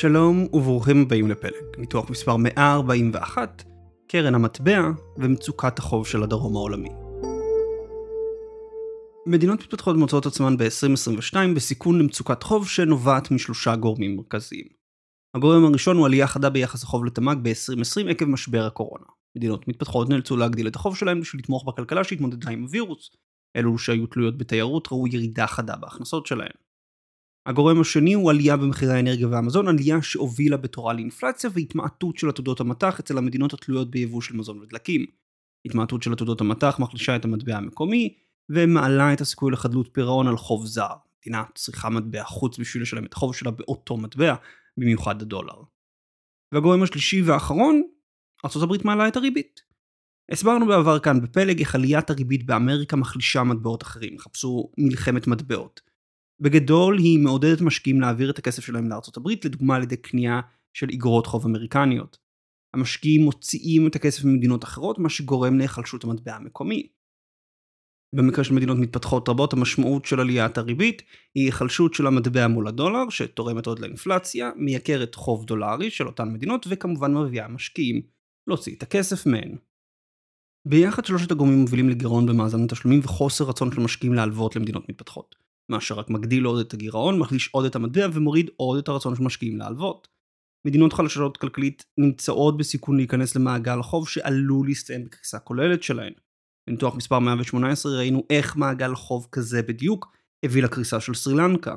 שלום וברוכים הבאים לפלג, ניתוח מספר 141, קרן המטבע ומצוקת החוב של הדרום העולמי. מדינות מתפתחות מוצאות עצמן ב-2022 בסיכון למצוקת חוב שנובעת משלושה גורמים מרכזיים. הגורם הראשון הוא עלייה חדה ביחס החוב לתמ"ג ב-2020 עקב משבר הקורונה. מדינות מתפתחות נאלצו להגדיל את החוב שלהן בשביל לתמוך בכלכלה שהתמודדה עם הווירוס. אלו שהיו תלויות בתיירות ראו ירידה חדה בהכנסות שלהן. הגורם השני הוא עלייה במחירי האנרגיה והמזון, עלייה שהובילה בתורה לאינפלציה והתמעטות של עתודות המטח אצל המדינות התלויות ביבוא של מזון ודלקים. התמעטות של עתודות המטח מחלישה את המטבע המקומי, ומעלה את הסיכוי לחדלות פירעון על חוב זר. מדינה צריכה מטבע חוץ בשביל לשלם את החוב שלה באותו מטבע, במיוחד הדולר. והגורם השלישי והאחרון, ארה"ב מעלה את הריבית. הסברנו בעבר כאן בפלג איך עליית הריבית באמריקה מחלישה מטבעות אחרים, חפשו מלחמת מטבעות. בגדול היא מעודדת משקיעים להעביר את הכסף שלהם לארצות הברית, לדוגמה על ידי קנייה של איגרות חוב אמריקניות. המשקיעים מוציאים את הכסף ממדינות אחרות, מה שגורם להיחלשות המטבע המקומי. במקרה של מדינות מתפתחות רבות, המשמעות של עליית הריבית היא היחלשות של המטבע מול הדולר, שתורמת עוד לאינפלציה, מייקרת חוב דולרי של אותן מדינות, וכמובן מביאה משקיעים להוציא את הכסף מהן. ביחד שלושת הגורמים מובילים לגירעון במאזן התשלומים וחוסר רצון של משקיעים להלוות למדינות מתפתחות. מה שרק מגדיל עוד את הגירעון, מחליש עוד את המטבע ומוריד עוד את הרצון של משקיעים להלוות. מדינות חלשות כלכלית נמצאות בסיכון להיכנס למעגל החוב שעלול להסתיים בקריסה כוללת שלהן. בניתוח מספר 118 ראינו איך מעגל חוב כזה בדיוק הביא לקריסה של סרי לנקה.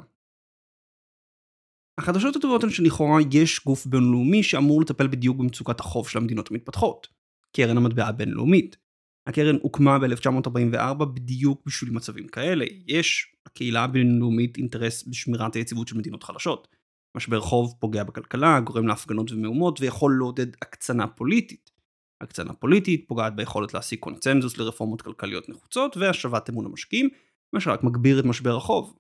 החדשות הטובות הן שלכאורה יש גוף בינלאומי שאמור לטפל בדיוק במצוקת החוב של המדינות המתפתחות. קרן המטבע הבינלאומית. הקרן הוקמה ב-1944 בדיוק בשביל מצבים כאלה. יש לקהילה הבינלאומית אינטרס בשמירת היציבות של מדינות חלשות. משבר חוב פוגע בכלכלה, גורם להפגנות ומהומות ויכול לעודד הקצנה פוליטית. הקצנה פוליטית פוגעת ביכולת להשיג קונצנזוס לרפורמות כלכליות נחוצות והשבת אמון המשקיעים, מה שרק מגביר את משבר החוב.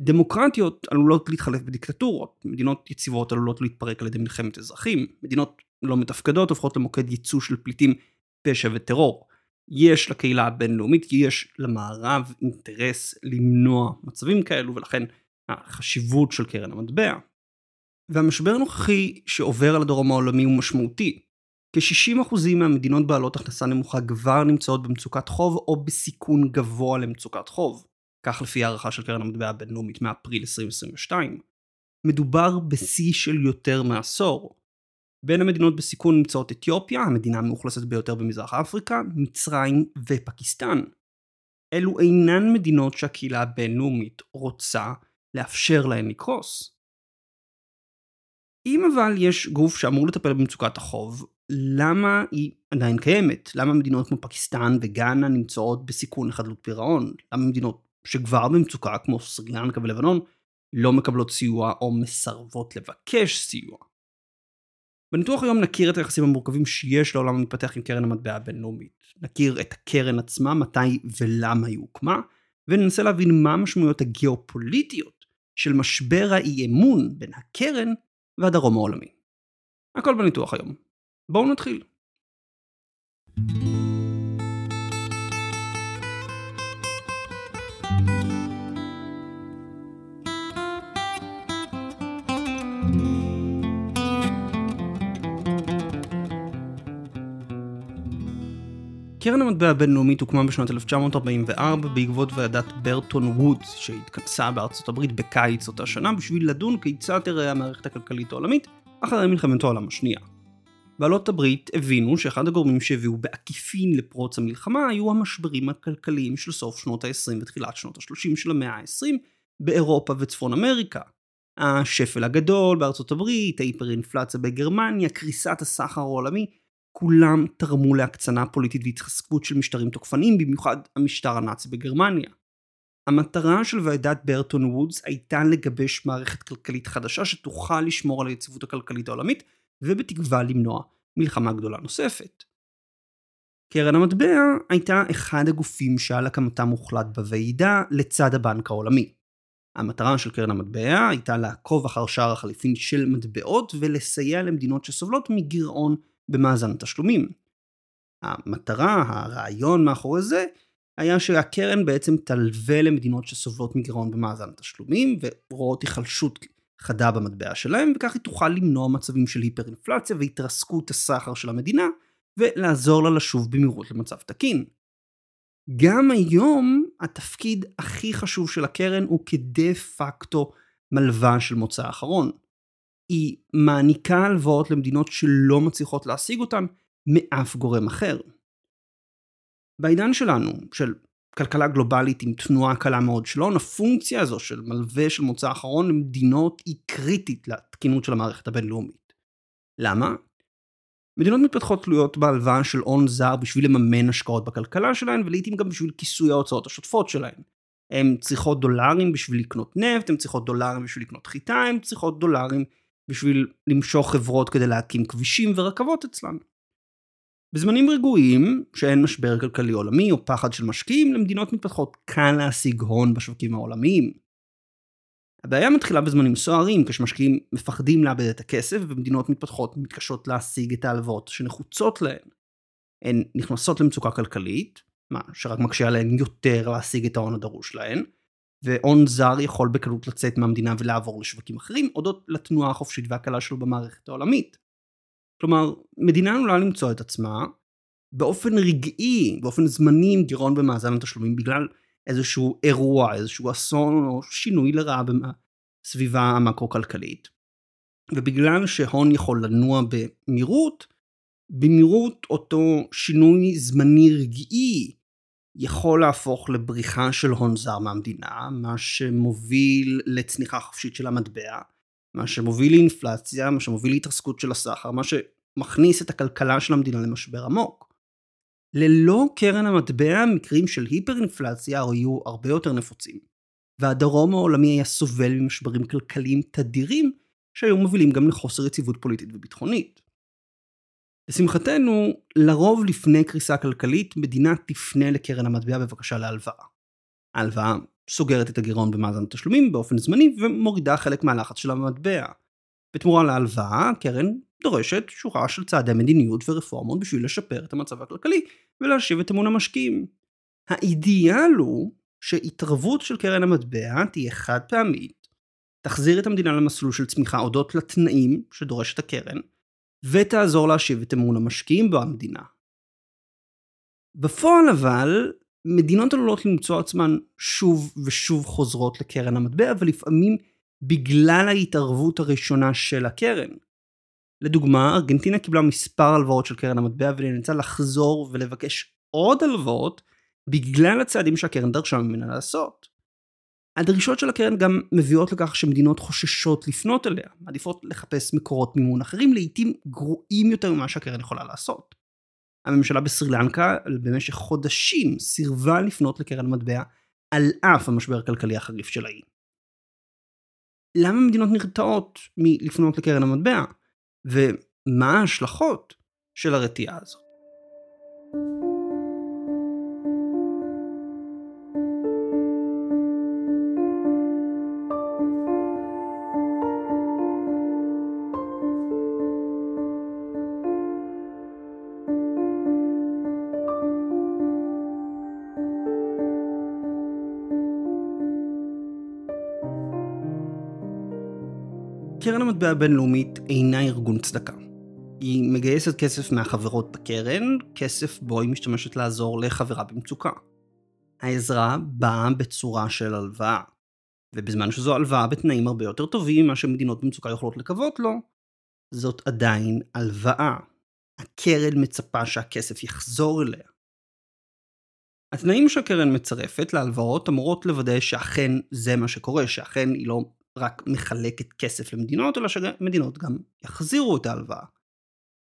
דמוקרטיות עלולות להתחלף בדיקטטורות, מדינות יציבות עלולות להתפרק על ידי מלחמת אזרחים, מדינות לא מתפקדות הופכות למוקד ייצוא של פליטים, פשע וטרור. יש לקהילה הבינלאומית, יש למערב אינטרס למנוע מצבים כאלו ולכן החשיבות של קרן המטבע. והמשבר הנוכחי שעובר על הדרום העולמי הוא משמעותי. כ-60% מהמדינות בעלות הכנסה נמוכה כבר נמצאות במצוקת חוב או בסיכון גבוה למצוקת חוב. כך לפי הערכה של קרן המטבע הבינלאומית מאפריל 2022. מדובר בשיא של יותר מעשור. בין המדינות בסיכון נמצאות אתיופיה, המדינה המאוכלסת ביותר במזרח אפריקה, מצרים ופקיסטן. אלו אינן מדינות שהקהילה הבינלאומית רוצה לאפשר להן לקרוס. אם אבל יש גוף שאמור לטפל במצוקת החוב, למה היא עדיין קיימת? למה מדינות כמו פקיסטן וגאנה נמצאות בסיכון לחדלות פירעון? למה מדינות שכבר במצוקה כמו סרילנקה ולבנון לא מקבלות סיוע או מסרבות לבקש סיוע? בניתוח היום נכיר את היחסים המורכבים שיש לעולם המתפתח עם קרן המטבע הבינלאומית. נכיר את הקרן עצמה, מתי ולמה היא הוקמה, וננסה להבין מה המשמעויות הגיאופוליטיות של משבר האי אמון בין הקרן והדרום העולמי. הכל בניתוח היום. בואו נתחיל. קרן המטבע הבינלאומית הוקמה בשנת 1944 בעקבות ועדת ברטון וודס שהתכנסה בארצות הברית בקיץ אותה שנה בשביל לדון כיצד תראה המערכת הכלכלית העולמית אחרי מלחמת העולם השנייה. בעלות הברית הבינו שאחד הגורמים שהביאו בעקיפין לפרוץ המלחמה היו המשברים הכלכליים של סוף שנות ה-20 ותחילת שנות ה-30 של המאה ה-20 באירופה וצפון אמריקה. השפל הגדול בארצות הברית, ההיפר-אינפלציה בגרמניה, קריסת הסחר העולמי, כולם תרמו להקצנה פוליטית והתחזקות של משטרים תוקפניים, במיוחד המשטר הנאצי בגרמניה. המטרה של ועדת ברטון וודס הייתה לגבש מערכת כלכלית חדשה שתוכל לשמור על היציבות הכלכלית העולמית, ובתקווה למנוע מלחמה גדולה נוספת. קרן המטבע הייתה אחד הגופים שעל הקמתם הוחלט בוועידה לצד הבנק העולמי. המטרה של קרן המטבע הייתה לעקוב אחר שער החליפין של מטבעות ולסייע למדינות שסובלות מגירעון במאזן התשלומים. המטרה, הרעיון מאחורי זה, היה שהקרן בעצם תלווה למדינות שסובלות מגירעון במאזן התשלומים ורואות היחלשות חדה במטבע שלהם, וכך היא תוכל למנוע מצבים של היפר-אינפלציה והתרסקות הסחר של המדינה, ולעזור לה לשוב במהירות למצב תקין. גם היום התפקיד הכי חשוב של הקרן הוא כדה פקטו מלווה של מוצא אחרון. היא מעניקה הלוואות למדינות שלא מצליחות להשיג אותן מאף גורם אחר. בעידן שלנו, של כלכלה גלובלית עם תנועה קלה מאוד של הון, הפונקציה הזו של מלווה של מוצא אחרון למדינות היא קריטית לתקינות של המערכת הבינלאומית. למה? מדינות מתפתחות תלויות בהלוואה של הון זר בשביל לממן השקעות בכלכלה שלהן, ולעיתים גם בשביל כיסוי ההוצאות השוטפות שלהן. הן צריכות דולרים בשביל לקנות נפט, הן צריכות דולרים בשביל לקנות חיטה, הן צריכות דולרים בשביל למשוך חברות כדי להקים כבישים ורכבות אצלן. בזמנים רגועים, שאין משבר כלכלי עולמי או פחד של משקיעים, למדינות מתפתחות קל להשיג הון בשווקים העולמיים. הבעיה מתחילה בזמנים סוערים, כשמשקיעים מפחדים לאבד את הכסף, ומדינות מתפתחות מתקשות להשיג את ההלוואות שנחוצות להן. הן נכנסות למצוקה כלכלית, מה שרק מקשה עליהן יותר להשיג את ההון הדרוש להן, והון זר יכול בקלות לצאת מהמדינה ולעבור לשווקים אחרים, הודות לתנועה החופשית והקלה שלו במערכת העולמית. כלומר, מדינה עלולה למצוא את עצמה באופן רגעי, באופן זמני עם גירעון במאזן התשלומים בגלל איזשהו אירוע, איזשהו אסון או שינוי לרעה בסביבה המקרו-כלכלית. ובגלל שהון יכול לנוע במהירות, במהירות אותו שינוי זמני רגעי יכול להפוך לבריחה של הון זר מהמדינה, מה שמוביל לצניחה חופשית של המטבע, מה שמוביל לאינפלציה, מה שמוביל להתרסקות של הסחר, מה שמכניס את הכלכלה של המדינה למשבר עמוק. ללא קרן המטבע, מקרים של היפר-אינפלציה היו הרבה יותר נפוצים, והדרום העולמי היה סובל ממשברים כלכליים תדירים, שהיו מובילים גם לחוסר יציבות פוליטית וביטחונית. לשמחתנו, לרוב לפני קריסה כלכלית, מדינה תפנה לקרן המטבע בבקשה להלוואה. ההלוואה סוגרת את הגירעון במאזן התשלומים באופן זמני ומורידה חלק מהלחץ של המטבע. בתמורה להלוואה, הקרן דורשת שורה של צעדי מדיניות ורפורמות בשביל לשפר את המצב הכלכלי ולהשיב את אמון המשקיעים. האידיאל הוא שהתערבות של קרן המטבע תהיה חד פעמית, תחזיר את המדינה למסלול של צמיחה הודות לתנאים שדורשת הקרן, ותעזור להשיב את אמון המשקיעים במדינה. בפועל אבל, מדינות עלולות למצוא עצמן שוב ושוב חוזרות לקרן המטבע, ולפעמים בגלל ההתערבות הראשונה של הקרן. לדוגמה, ארגנטינה קיבלה מספר הלוואות של קרן המטבע ונאלצה לחזור ולבקש עוד הלוואות בגלל הצעדים שהקרן דרשה ממנה לעשות. הדרישות של הקרן גם מביאות לכך שמדינות חוששות לפנות אליה, מעדיפות לחפש מקורות מימון אחרים, לעיתים גרועים יותר ממה שהקרן יכולה לעשות. הממשלה בסרי לנקה במשך חודשים סירבה לפנות לקרן המטבע על אף המשבר הכלכלי החריף של האי. למה מדינות נרתעות מלפנות לקרן המטבע? ומה ההשלכות של הרתיעה הזאת? המטבע הבינלאומית אינה ארגון צדקה. היא מגייסת כסף מהחברות בקרן, כסף בו היא משתמשת לעזור לחברה במצוקה. העזרה באה בצורה של הלוואה, ובזמן שזו הלוואה בתנאים הרבה יותר טובים ממה שמדינות במצוקה יכולות לקוות לו, זאת עדיין הלוואה. הקרן מצפה שהכסף יחזור אליה. התנאים שהקרן מצרפת להלוואות אמורות לוודא שאכן זה מה שקורה, שאכן היא לא רק מחלקת כסף למדינות, אלא שמדינות גם יחזירו את ההלוואה.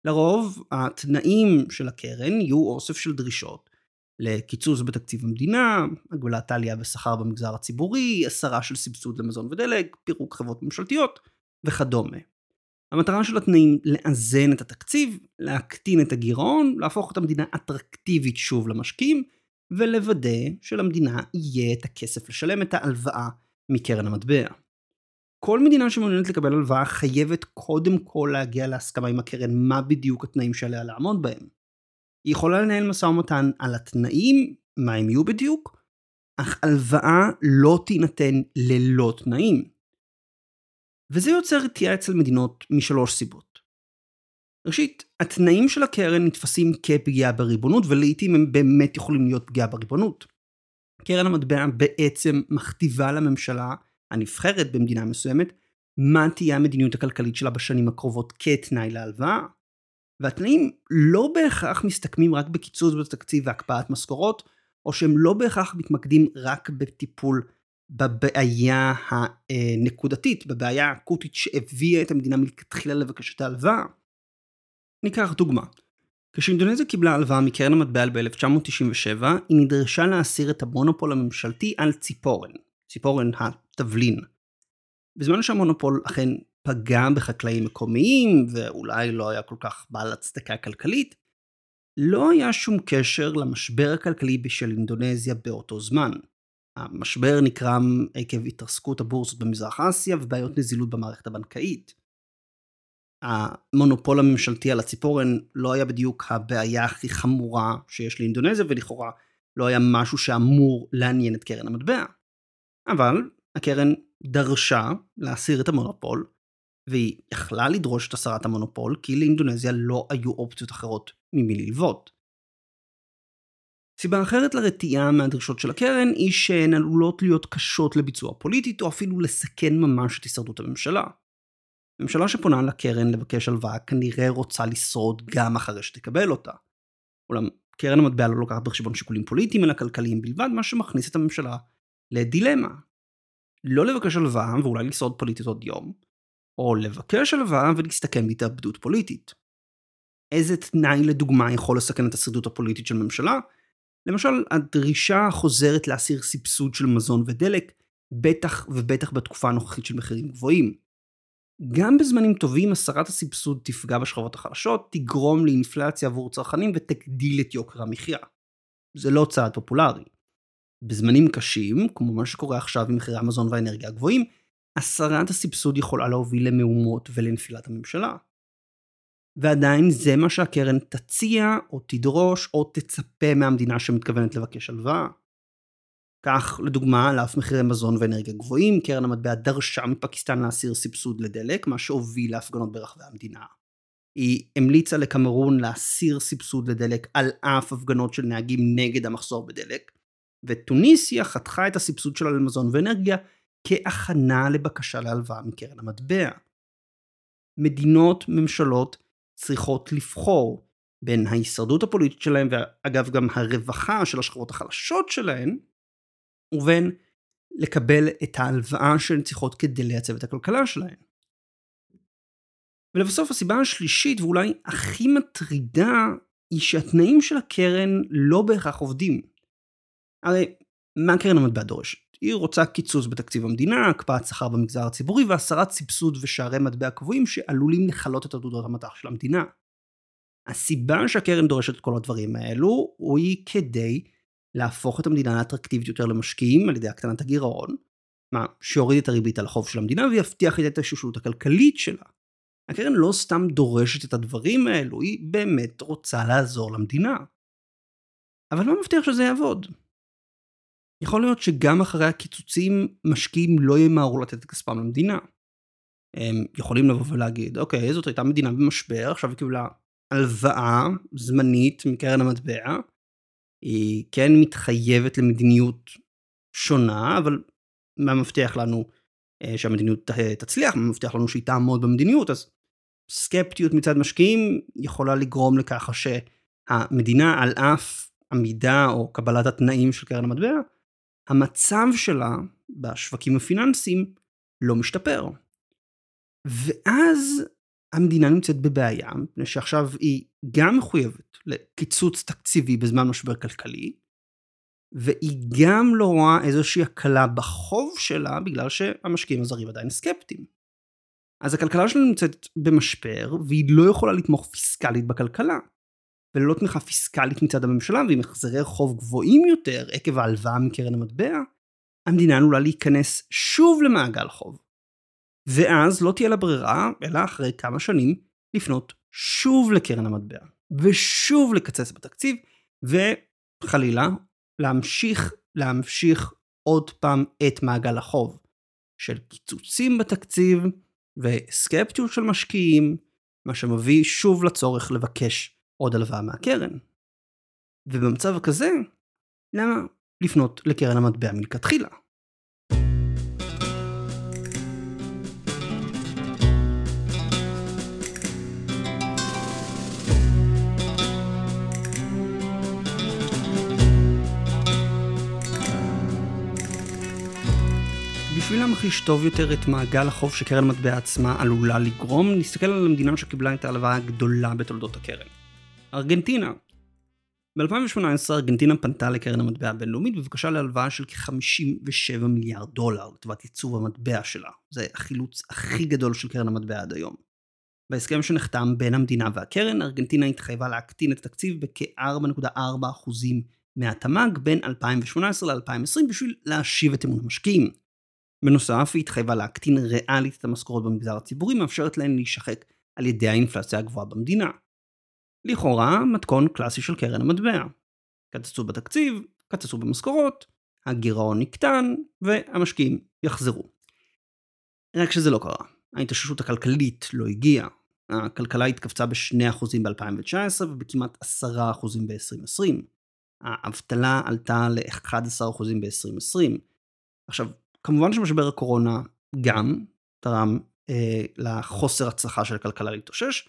לרוב, התנאים של הקרן יהיו אוסף של דרישות לקיצוץ בתקציב המדינה, הגבלת העלייה בשכר במגזר הציבורי, הסרה של סבסוד למזון ודלק, פירוק חברות ממשלתיות וכדומה. המטרה של התנאים לאזן את התקציב, להקטין את הגירעון, להפוך את המדינה אטרקטיבית שוב למשקיעים, ולוודא שלמדינה יהיה את הכסף לשלם את ההלוואה מקרן המטבע. כל מדינה שמעוניינת לקבל הלוואה חייבת קודם כל להגיע להסכמה עם הקרן מה בדיוק התנאים שעליה לעמוד בהם. היא יכולה לנהל משא ומתן על התנאים, מה הם יהיו בדיוק, אך הלוואה לא תינתן ללא תנאים. וזה יוצר רתיעה אצל מדינות משלוש סיבות. ראשית, התנאים של הקרן נתפסים כפגיעה בריבונות, ולעיתים הם באמת יכולים להיות פגיעה בריבונות. קרן המטבע בעצם מכתיבה לממשלה הנבחרת במדינה מסוימת מה תהיה המדיניות הכלכלית שלה בשנים הקרובות כתנאי להלוואה. והתנאים לא בהכרח מסתכמים רק בקיצוץ בתקציב והקפאת משכורות, או שהם לא בהכרח מתמקדים רק בטיפול בבעיה הנקודתית, בבעיה האקוטית שהביאה את המדינה מלכתחילה לבקש את ההלוואה. ניקח דוגמה. כשאינדונזיה קיבלה הלוואה מקרן המטבע ב-1997, היא נדרשה להסיר את המונופול הממשלתי על ציפורן, ציפורן התבלין. בזמן שהמונופול אכן פגע בחקלאים מקומיים, ואולי לא היה כל כך בעל הצדקה כלכלית, לא היה שום קשר למשבר הכלכלי בשל אינדונזיה באותו זמן. המשבר נקרם עקב התרסקות הבורסות במזרח אסיה ובעיות נזילות במערכת הבנקאית. המונופול הממשלתי על הציפורן לא היה בדיוק הבעיה הכי חמורה שיש לאינדונזיה ולכאורה לא היה משהו שאמור לעניין את קרן המטבע. אבל הקרן דרשה להסיר את המונופול והיא יכלה לדרוש את הסרת המונופול כי לאינדונזיה לא היו אופציות אחרות ממי ללוות. סיבה אחרת לרתיעה מהדרישות של הקרן היא שהן עלולות להיות קשות לביצוע פוליטית או אפילו לסכן ממש את הישרדות הממשלה. ממשלה שפונה לקרן לבקש הלוואה כנראה רוצה לשרוד גם אחרי שתקבל אותה. אולם קרן המטבע לא לוקחת בחשבון שיקולים פוליטיים אלא כלכליים בלבד, מה שמכניס את הממשלה לדילמה. לא לבקש הלוואה ואולי לשרוד פוליטית עוד יום, או לבקש הלוואה ולהסתכן בהתאבדות פוליטית. איזה תנאי לדוגמה יכול לסכן את השרידות הפוליטית של ממשלה? למשל, הדרישה החוזרת להסיר סבסוד של מזון ודלק, בטח ובטח בתקופה הנוכחית של מחירים גבוהים. גם בזמנים טובים הסרת הסבסוד תפגע בשכבות החלשות, תגרום לאינפלציה עבור צרכנים ותגדיל את יוקר המחיה. זה לא צעד פופולרי. בזמנים קשים, כמו מה שקורה עכשיו עם מחירי המזון והאנרגיה הגבוהים, הסרת הסבסוד יכולה להוביל למהומות ולנפילת הממשלה. ועדיין זה מה שהקרן תציע או תדרוש או תצפה מהמדינה שמתכוונת לבקש הלוואה. כך לדוגמה על אף מחירי מזון ואנרגיה גבוהים קרן המטבע דרשה מפקיסטן להסיר סבסוד לדלק מה שהוביל להפגנות ברחבי המדינה. היא המליצה לקמרון להסיר סבסוד לדלק על אף הפגנות של נהגים נגד המחסור בדלק וטוניסיה חתכה את הסבסוד שלה למזון ואנרגיה כהכנה לבקשה להלוואה מקרן המטבע. מדינות, ממשלות, צריכות לבחור בין ההישרדות הפוליטית שלהם, ואגב גם הרווחה של השכבות החלשות שלהן, ובין לקבל את ההלוואה שהן צריכות כדי לייצב את הכלכלה שלהן. ולבסוף הסיבה השלישית ואולי הכי מטרידה היא שהתנאים של הקרן לא בהכרח עובדים. הרי מה קרן המטבע דורשת? היא רוצה קיצוץ בתקציב המדינה, הקפאת שכר במגזר הציבורי והסרת סבסוד ושערי מטבע קבועים שעלולים לכלות את עתודות המטח של המדינה. הסיבה שהקרן דורשת את כל הדברים האלו היא כדי להפוך את המדינה לאטרקטיבית יותר למשקיעים על ידי הקטנת הגירעון, מה שיוריד את הריבית על החוב של המדינה ויבטיח את ההשתוללות הכלכלית שלה. הקרן לא סתם דורשת את הדברים האלו, היא באמת רוצה לעזור למדינה. אבל מה מבטיח שזה יעבוד? יכול להיות שגם אחרי הקיצוצים משקיעים לא ימהרו לתת את כספם למדינה. הם יכולים לבוא ולהגיד, אוקיי, זאת הייתה מדינה במשבר, עכשיו היא קיבלה הלוואה זמנית מקרן המטבע, היא כן מתחייבת למדיניות שונה, אבל מה מבטיח לנו אה, שהמדיניות תצליח, מה מבטיח לנו שהיא תעמוד במדיניות, אז סקפטיות מצד משקיעים יכולה לגרום לככה שהמדינה על אף עמידה או קבלת התנאים של קרן המטבע, המצב שלה בשווקים הפיננסיים לא משתפר. ואז המדינה נמצאת בבעיה, מפני שעכשיו היא גם מחויבת לקיצוץ תקציבי בזמן משבר כלכלי, והיא גם לא רואה איזושהי הקלה בחוב שלה בגלל שהמשקיעים הזרים עדיין סקפטיים. אז הכלכלה שלנו נמצאת במשבר והיא לא יכולה לתמוך פיסקלית בכלכלה. וללא תמיכה פיסקלית מצד הממשלה ועם החזרי חוב גבוהים יותר עקב ההלוואה מקרן המטבע, המדינה עלולה להיכנס שוב למעגל חוב. ואז לא תהיה לה ברירה, אלא אחרי כמה שנים, לפנות שוב לקרן המטבע, ושוב לקצץ בתקציב, וחלילה, להמשיך, להמשיך עוד פעם את מעגל החוב, של קיצוצים בתקציב, וסקפטיות של משקיעים, מה שמביא שוב לצורך לבקש עוד הלוואה מהקרן. ובמצב כזה, למה לפנות לקרן המטבע מלכתחילה? בשביל להמחיש טוב יותר את מעגל החוב שקרן מטבע עצמה עלולה לגרום, נסתכל על המדינה שקיבלה את ההלוואה הגדולה בתולדות הקרן. ארגנטינה. ב-2018 ארגנטינה פנתה לקרן המטבע הבינלאומית בבקשה להלוואה של כ-57 מיליארד דולר לטובת ייצוב המטבע שלה. זה החילוץ הכי גדול של קרן המטבע עד היום. בהסכם שנחתם בין המדינה והקרן, ארגנטינה התחייבה להקטין את התקציב בכ-4.4% מהתמ"ג בין 2018 ל-2020 בשביל להשיב את אמון המשקיעים. בנוסף, היא התחייבה להקטין ריאלית את המשכורות במגזר הציבורי, מאפשרת להן להישחק על ידי האינפלציה הגבוהה במדינה. לכאורה, מתכון קלאסי של קרן המטבע. קצצו בתקציב, קצצו במשכורות, הגירעון נקטן, והמשקיעים יחזרו. רק שזה לא קרה. ההתאוששות הכלכלית לא הגיעה. הכלכלה התכווצה ב-2% ב-2019 ובכמעט 10% ב-2020. האבטלה עלתה ל-11% ב-2020. עכשיו, כמובן שמשבר הקורונה גם תרם אה, לחוסר הצלחה של הכלכלה להתאושש,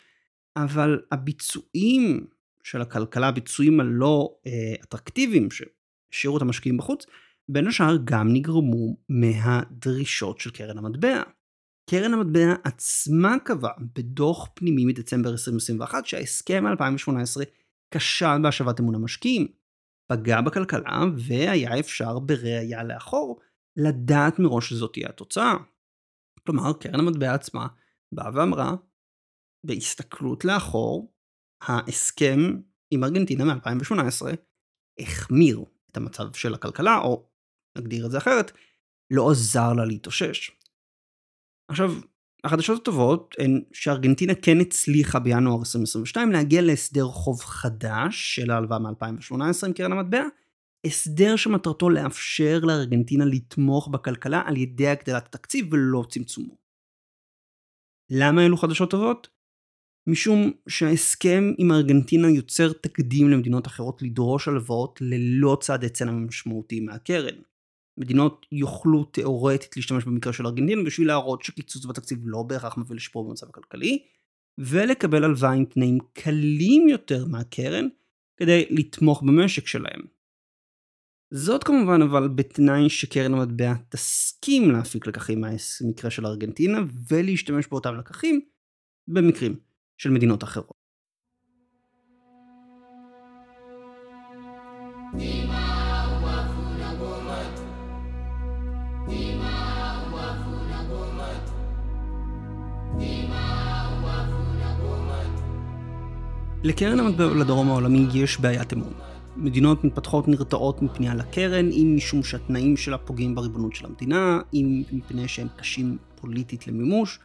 אבל הביצועים של הכלכלה, הביצועים הלא אה, אטרקטיביים שהשאירו את המשקיעים בחוץ, בין השאר גם נגרמו מהדרישות של קרן המטבע. קרן המטבע עצמה קבעה בדוח פנימי מדצמבר 2021 שההסכם מ-2018 כשל בהשבת אמון המשקיעים, פגע בכלכלה והיה אפשר בראייה לאחור לדעת מראש שזאת תהיה התוצאה. כלומר, קרן המטבע עצמה באה ואמרה, בהסתכלות לאחור, ההסכם עם ארגנטינה מ-2018 החמיר את המצב של הכלכלה, או נגדיר את זה אחרת, לא עזר לה להתאושש. עכשיו, החדשות הטובות הן שארגנטינה כן הצליחה בינואר 2022 להגיע להסדר חוב חדש של ההלוואה מ-2018 עם קרן המטבע, הסדר שמטרתו לאפשר לארגנטינה לתמוך בכלכלה על ידי הגדלת התקציב ולא צמצומו. למה אלו חדשות טובות? משום שההסכם עם ארגנטינה יוצר תקדים למדינות אחרות לדרוש הלוואות ללא צעדי צנע משמעותיים מהקרן. מדינות יוכלו תאורטית להשתמש במקרה של ארגנטינה בשביל להראות שקיצוץ בתקציב לא בהכרח מביא לשיפור במצב הכלכלי, ולקבל הלוואה עם תנאים קלים יותר מהקרן כדי לתמוך במשק שלהם. זאת כמובן אבל בתנאי שקרן המטבע תסכים להפיק לקחים מהמקרה של ארגנטינה ולהשתמש באותם לקחים במקרים של מדינות אחרות. לקרן המטבע לדרום העולמי יש בעיית אמון. מדינות מתפתחות נרתעות מפנייה לקרן, אם משום שהתנאים שלה פוגעים בריבונות של המדינה, אם מפני שהם קשים פוליטית למימוש,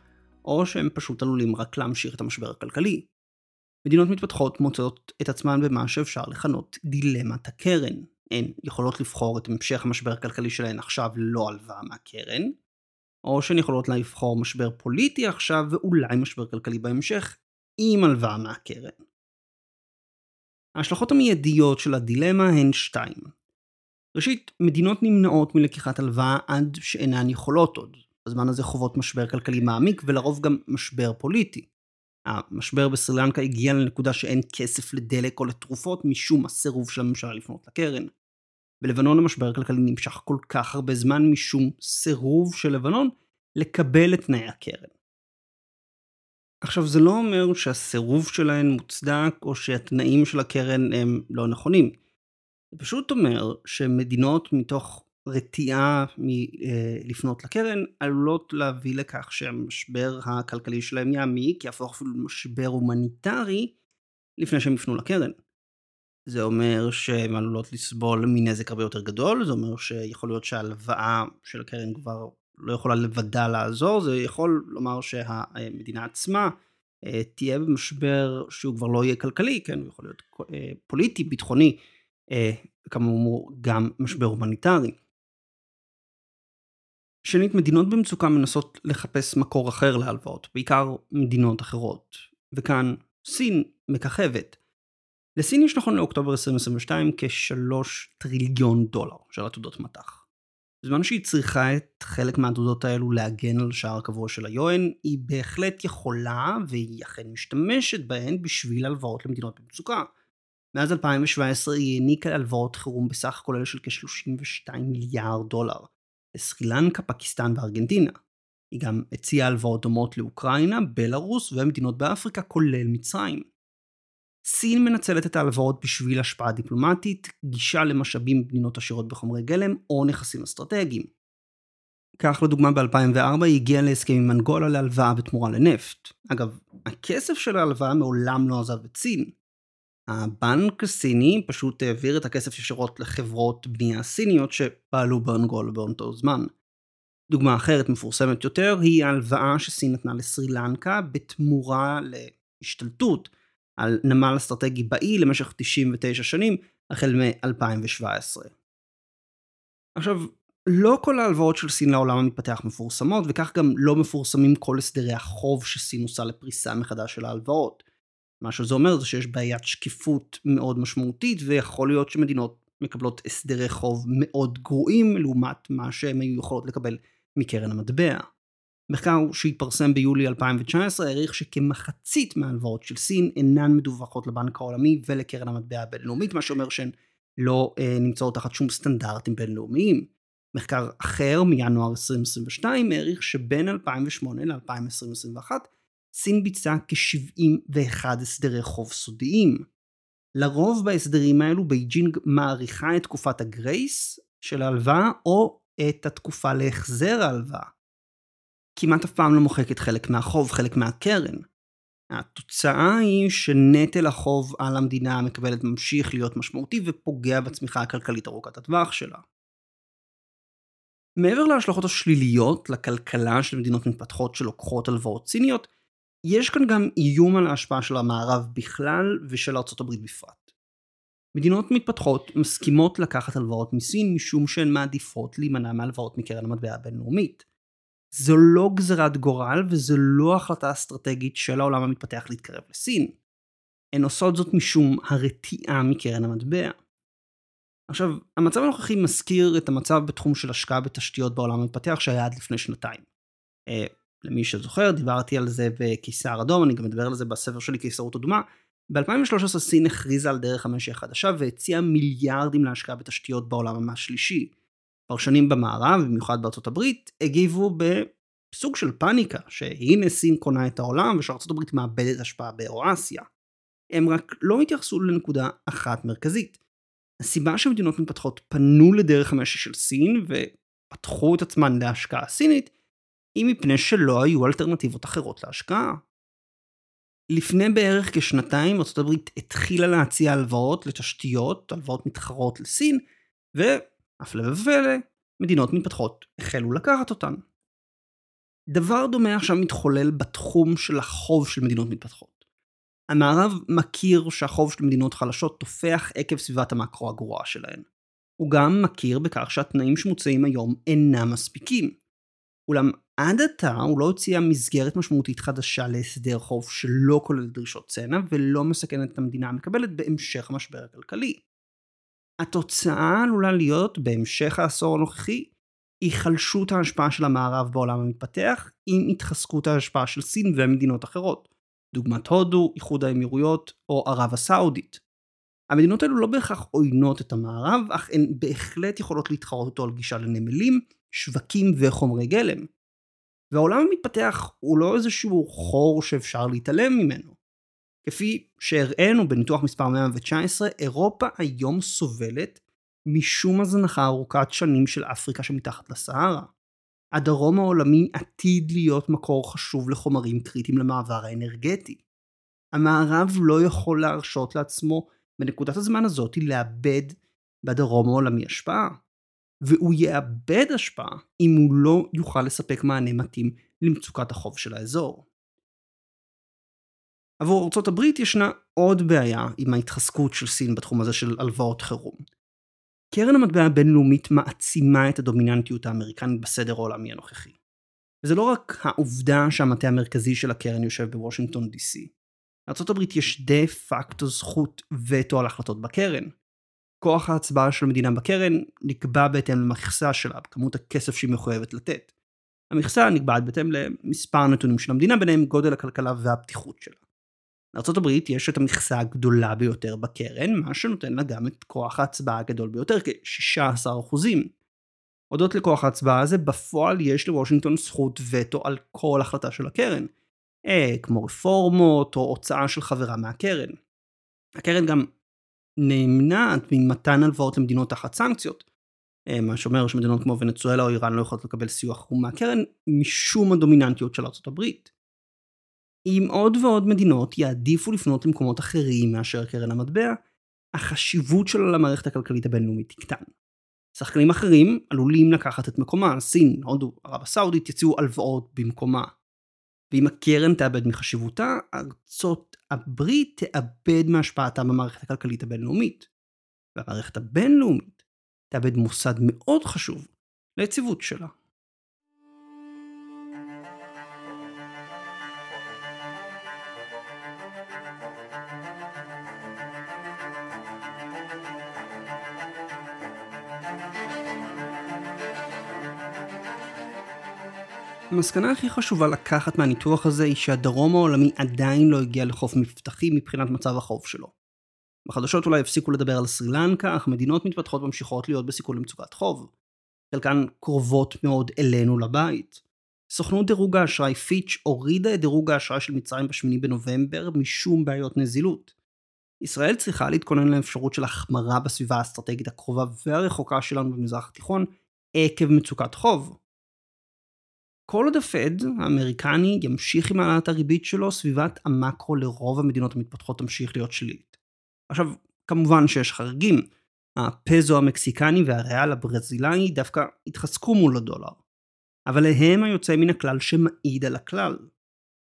או שהם פשוט עלולים רק להמשיך את המשבר הכלכלי. מדינות מתפתחות מוצאות את עצמן במה שאפשר לכנות דילמת הקרן. הן יכולות לבחור את המשך המשבר הכלכלי שלהן עכשיו ללא הלוואה מהקרן, או שהן יכולות לבחור משבר פוליטי עכשיו ואולי משבר כלכלי בהמשך עם הלוואה מהקרן. ההשלכות המיידיות של הדילמה הן שתיים. ראשית, מדינות נמנעות מלקיחת הלוואה עד שאינן יכולות עוד. בזמן הזה חוות משבר כלכלי מעמיק ולרוב גם משבר פוליטי. המשבר בסרילנקה הגיע לנקודה שאין כסף לדלק או לתרופות משום הסירוב של הממשלה לפנות לקרן. בלבנון המשבר הכלכלי נמשך כל כך הרבה זמן משום סירוב של לבנון לקבל את תנאי הקרן. עכשיו זה לא אומר שהסירוב שלהן מוצדק או שהתנאים של הקרן הם לא נכונים. זה פשוט אומר שמדינות מתוך רתיעה מלפנות לקרן עלולות להביא לכך שהמשבר הכלכלי שלהם יעמיק, יהפוך אפילו למשבר הומניטרי לפני שהם יפנו לקרן. זה אומר שהן עלולות לסבול מנזק הרבה יותר גדול, זה אומר שיכול להיות שההלוואה של הקרן כבר לא יכולה לבדה לעזור, זה יכול לומר שהמדינה עצמה אה, תהיה במשבר שהוא כבר לא יהיה כלכלי, כן, הוא יכול להיות אה, פוליטי, ביטחוני, אה, כאמור גם משבר הומניטרי. שנית, מדינות במצוקה מנסות לחפש מקור אחר להלוואות, בעיקר מדינות אחרות. וכאן סין מככבת. לסין יש נכון לאוקטובר 2022 כשלוש טריליון דולר של עתודות מטח. בזמן שהיא צריכה את חלק מהעתודות האלו להגן על שער הקבוע של היואן, היא בהחלט יכולה, והיא אכן משתמשת בהן בשביל הלוואות למדינות במצוקה. מאז 2017 היא העניקה הלוואות חירום בסך כולל של כ-32 מיליארד דולר. לסרי לנקה, פקיסטן וארגנטינה. היא גם הציעה הלוואות דומות לאוקראינה, בלארוס ומדינות באפריקה, כולל מצרים. סין מנצלת את ההלוואות בשביל השפעה דיפלומטית, גישה למשאבים במדינות עשירות בחומרי גלם או נכסים אסטרטגיים. כך לדוגמה ב-2004 היא הגיעה להסכם עם אנגולה להלוואה בתמורה לנפט. אגב, הכסף של ההלוואה מעולם לא עזב את סין. הבנק הסיני פשוט העביר את הכסף ישירות לחברות בנייה סיניות שפעלו באנגולה באותו זמן. דוגמה אחרת מפורסמת יותר היא ההלוואה שסין נתנה לסרי לנקה בתמורה להשתלטות על נמל אסטרטגי באי למשך 99 שנים החל מ-2017. עכשיו, לא כל ההלוואות של סין לעולם המתפתח מפורסמות, וכך גם לא מפורסמים כל הסדרי החוב שסין עושה לפריסה מחדש של ההלוואות. מה שזה אומר זה שיש בעיית שקיפות מאוד משמעותית, ויכול להיות שמדינות מקבלות הסדרי חוב מאוד גרועים לעומת מה שהן היו יכולות לקבל מקרן המטבע. מחקר שהתפרסם ביולי 2019 העריך שכמחצית מההלוואות של סין אינן מדווחות לבנק העולמי ולקרן המטבע הבינלאומית, מה שאומר שהן לא אה, נמצאות תחת שום סטנדרטים בינלאומיים. מחקר אחר מינואר 2022 העריך שבין 2008 ל-2021 סין ביצעה כ-71 הסדרי חוב סודיים. לרוב בהסדרים האלו בייג'ינג מאריכה את תקופת ה grace של ההלוואה או את התקופה להחזר ההלוואה. כמעט אף פעם לא מוחקת חלק מהחוב, חלק מהקרן. התוצאה היא שנטל החוב על המדינה המקבלת ממשיך להיות משמעותי ופוגע בצמיחה הכלכלית ארוכת הטווח שלה. מעבר להשלכות השליליות לכלכלה של מדינות מתפתחות שלוקחות הלוואות ציניות, יש כאן גם איום על ההשפעה של המערב בכלל ושל הברית בפרט. מדינות מתפתחות מסכימות לקחת הלוואות מסין משום שהן מעדיפות להימנע מהלוואות מקרן המטבע הבינלאומית. זו לא גזירת גורל וזו לא החלטה אסטרטגית של העולם המתפתח להתקרב לסין. הן עושות זאת משום הרתיעה מקרן המטבע. עכשיו, המצב הנוכחי מזכיר את המצב בתחום של השקעה בתשתיות בעולם המתפתח שהיה עד לפני שנתיים. למי שזוכר, דיברתי על זה בקיסר אדום, אני גם מדבר על זה בספר שלי קיסרות אדומה. ב-2013 סין הכריזה על דרך המשי החדשה והציעה מיליארדים להשקעה בתשתיות בעולם השלישי. פרשנים במערב, במיוחד בארצות הברית, הגיבו בסוג של פאניקה, שהנה סין קונה את העולם ושארצות הברית מאבדת השפעה באירואסיה. הם רק לא התייחסו לנקודה אחת מרכזית. הסיבה שמדינות מתפתחות פנו לדרך המשי של סין ופתחו את עצמן להשקעה סינית, היא מפני שלא היו אלטרנטיבות אחרות להשקעה. לפני בערך כשנתיים ארה"ב התחילה להציע הלוואות לתשתיות, הלוואות מתחרות לסין, והפלא ופלא, מדינות מתפתחות החלו לקחת אותן. דבר דומה עכשיו מתחולל בתחום של החוב של מדינות מתפתחות. המערב מכיר שהחוב של מדינות חלשות תופח עקב סביבת המקרו הגרועה שלהן. הוא גם מכיר בכך שהתנאים שמוצעים היום אינם מספיקים. אולם עד עתה הוא לא הציע מסגרת משמעותית חדשה להסדר חוב שלא כולל דרישות צנע ולא מסכנת את המדינה המקבלת בהמשך המשבר הכלכלי. התוצאה עלולה להיות בהמשך העשור הנוכחי היחלשות ההשפעה של המערב בעולם המתפתח עם התחזקות ההשפעה של סין ומדינות אחרות, דוגמת הודו, איחוד האמירויות או ערב הסעודית. המדינות האלו לא בהכרח עוינות את המערב, אך הן בהחלט יכולות להתחרות אותו על גישה לנמלים, שווקים וחומרי גלם. והעולם המתפתח הוא לא איזשהו חור שאפשר להתעלם ממנו. כפי שהראינו בניתוח מספר 119, אירופה היום סובלת משום הזנחה ארוכת שנים של אפריקה שמתחת לסהרה. הדרום העולמי עתיד להיות מקור חשוב לחומרים קריטיים למעבר האנרגטי. המערב לא יכול להרשות לעצמו בנקודת הזמן הזאת לאבד בדרום העולמי השפעה. והוא יאבד השפעה אם הוא לא יוכל לספק מענה מתאים למצוקת החוב של האזור. עבור ארצות הברית ישנה עוד בעיה עם ההתחזקות של סין בתחום הזה של הלוואות חירום. קרן המטבע הבינלאומית מעצימה את הדומיננטיות האמריקנית בסדר העולמי הנוכחי. וזה לא רק העובדה שהמטה המרכזי של הקרן יושב בוושינגטון DC. לארה"ב יש דה פקטו זכות וטו על החלטות בקרן. כוח ההצבעה של המדינה בקרן נקבע בהתאם למכסה שלה, בכמות הכסף שהיא מחויבת לתת. המכסה נקבעת בהתאם למספר הנתונים של המדינה, ביניהם גודל הכלכלה והפתיחות שלה. לארה"ב יש את המכסה הגדולה ביותר בקרן, מה שנותן לה גם את כוח ההצבעה הגדול ביותר, כ-16%. הודות לכוח ההצבעה הזה, בפועל יש לוושינגטון זכות וטו על כל החלטה של הקרן, אה, כמו רפורמות או הוצאה של חברה מהקרן. הקרן גם נמנעת ממתן הלוואות למדינות תחת סנקציות, אה, מה שאומר שמדינות כמו ונצואלה או איראן לא יכולות לקבל סיוע חירום מהקרן משום הדומיננטיות של ארה"ב. אם עוד ועוד מדינות יעדיפו לפנות למקומות אחרים מאשר קרן המטבע, החשיבות שלה למערכת הכלכלית הבינלאומית תקטן. שחקנים אחרים עלולים לקחת את מקומה, סין, הודו, ערב הסעודית יציעו הלוואות במקומה. ואם הקרן תאבד מחשיבותה, ארצות הברית תאבד מהשפעתה במערכת הכלכלית הבינלאומית. והמערכת הבינלאומית תאבד מוסד מאוד חשוב ליציבות שלה. המסקנה הכי חשובה לקחת מהניתוח הזה היא שהדרום העולמי עדיין לא הגיע לחוף מבטחי מבחינת מצב החוף שלו. בחדשות אולי הפסיקו לדבר על סרי לנקה, אך מדינות מתפתחות ממשיכות להיות בסיכון למצוקת חוב. חלקן קרובות מאוד אלינו לבית. סוכנות דירוג האשראי פיץ' הורידה את דירוג האשראי של מצרים ב-8 בנובמבר משום בעיות נזילות. ישראל צריכה להתכונן לאפשרות של החמרה בסביבה האסטרטגית הקרובה והרחוקה שלנו במזרח התיכון עקב מצוקת חוב. כל עוד הפד האמריקני ימשיך עם העלאת הריבית שלו, סביבת המקרו לרוב המדינות המתפתחות תמשיך להיות שלילית. עכשיו, כמובן שיש חריגים. הפזו המקסיקני והריאל הברזילאי דווקא התחזקו מול הדולר. אבל הם היוצא מן הכלל שמעיד על הכלל.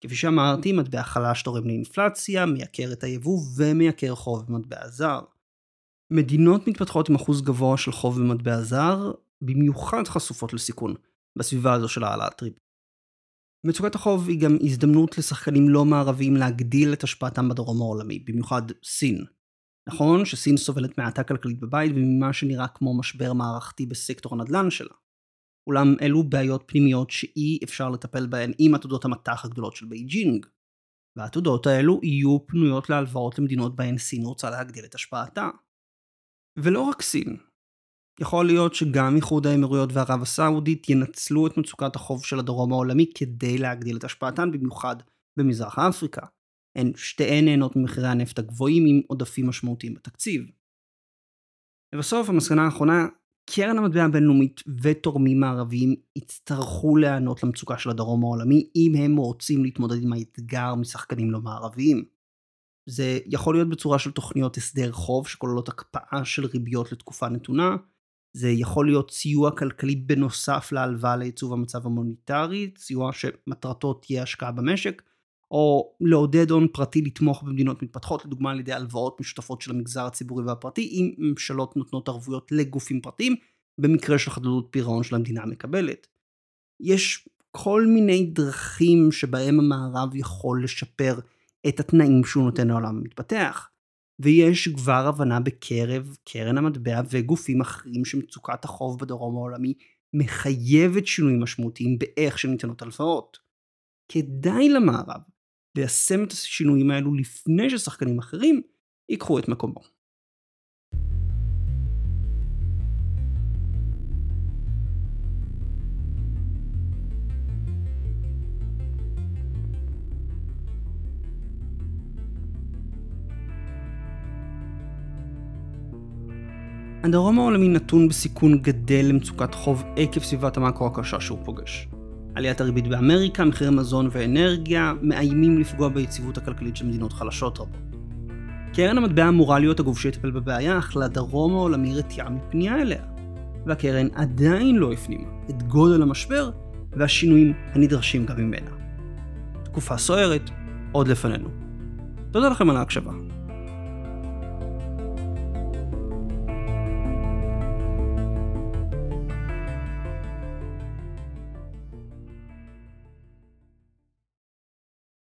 כפי שאמרתי, מטבע חלש תורם לאינפלציה, מייקר את היבוא ומייקר חוב במטבע זר. מדינות מתפתחות עם אחוז גבוה של חוב במטבע זר, במיוחד חשופות לסיכון, בסביבה הזו של העלאת ריבית. מצוקת החוב היא גם הזדמנות לשחקנים לא מערביים להגדיל את השפעתם בדרום העולמי, במיוחד סין. נכון שסין סובלת מהאטה כלכלית בבית וממה שנראה כמו משבר מערכתי בסקטור הנדל"ן שלה. אולם אלו בעיות פנימיות שאי אפשר לטפל בהן עם עתודות המט"ח הגדולות של בייג'ינג. והעתודות האלו יהיו פנויות להלוואות למדינות בהן סין רוצה להגדיל את השפעתה. ולא רק סין, יכול להיות שגם איחוד האמירויות וערב הסעודית ינצלו את מצוקת החוב של הדרום העולמי כדי להגדיל את השפעתן, במיוחד במזרח אפריקה. הן שתיהן נהנות ממחירי הנפט הגבוהים עם עודפים משמעותיים בתקציב. ובסוף המסקנה האחרונה, קרן המטבע הבינלאומית ותורמים מערביים יצטרכו להיענות למצוקה של הדרום העולמי אם הם רוצים להתמודד עם האתגר משחקנים לא מערביים. זה יכול להיות בצורה של תוכניות הסדר חוב שכוללות הקפאה של ריביות לתקופה נתונה, זה יכול להיות סיוע כלכלי בנוסף להלוואה לייצוב המצב המוניטרי, סיוע שמטרתו תהיה השקעה במשק, או לעודד הון פרטי לתמוך במדינות מתפתחות, לדוגמה על ידי הלוואות משותפות של המגזר הציבורי והפרטי, אם ממשלות נותנות ערבויות לגופים פרטיים, במקרה של חדלות פירעון של המדינה המקבלת. יש כל מיני דרכים שבהם המערב יכול לשפר את התנאים שהוא נותן לעולם המתפתח. ויש כבר הבנה בקרב קרן המטבע וגופים אחרים שמצוקת החוב בדרום העולמי מחייבת שינויים משמעותיים באיך שניתנות הלוואות. כדאי למערב ליישם את השינויים האלו לפני ששחקנים אחרים ייקחו את מקומו. הדרום העולמי נתון בסיכון גדל למצוקת חוב עקב סביבת המאקרו הקשה שהוא פוגש. עליית הריבית באמריקה, מחירי מזון ואנרגיה, מאיימים לפגוע ביציבות הכלכלית של מדינות חלשות רבות. קרן המטבע אמורה להיות הגוף שיטפל בבעיה, אך לדרום העולמי רתיעה מפנייה אליה. והקרן עדיין לא הפנימה את גודל המשבר והשינויים הנדרשים גם ממנה. תקופה סוערת עוד לפנינו. תודה לכם על ההקשבה.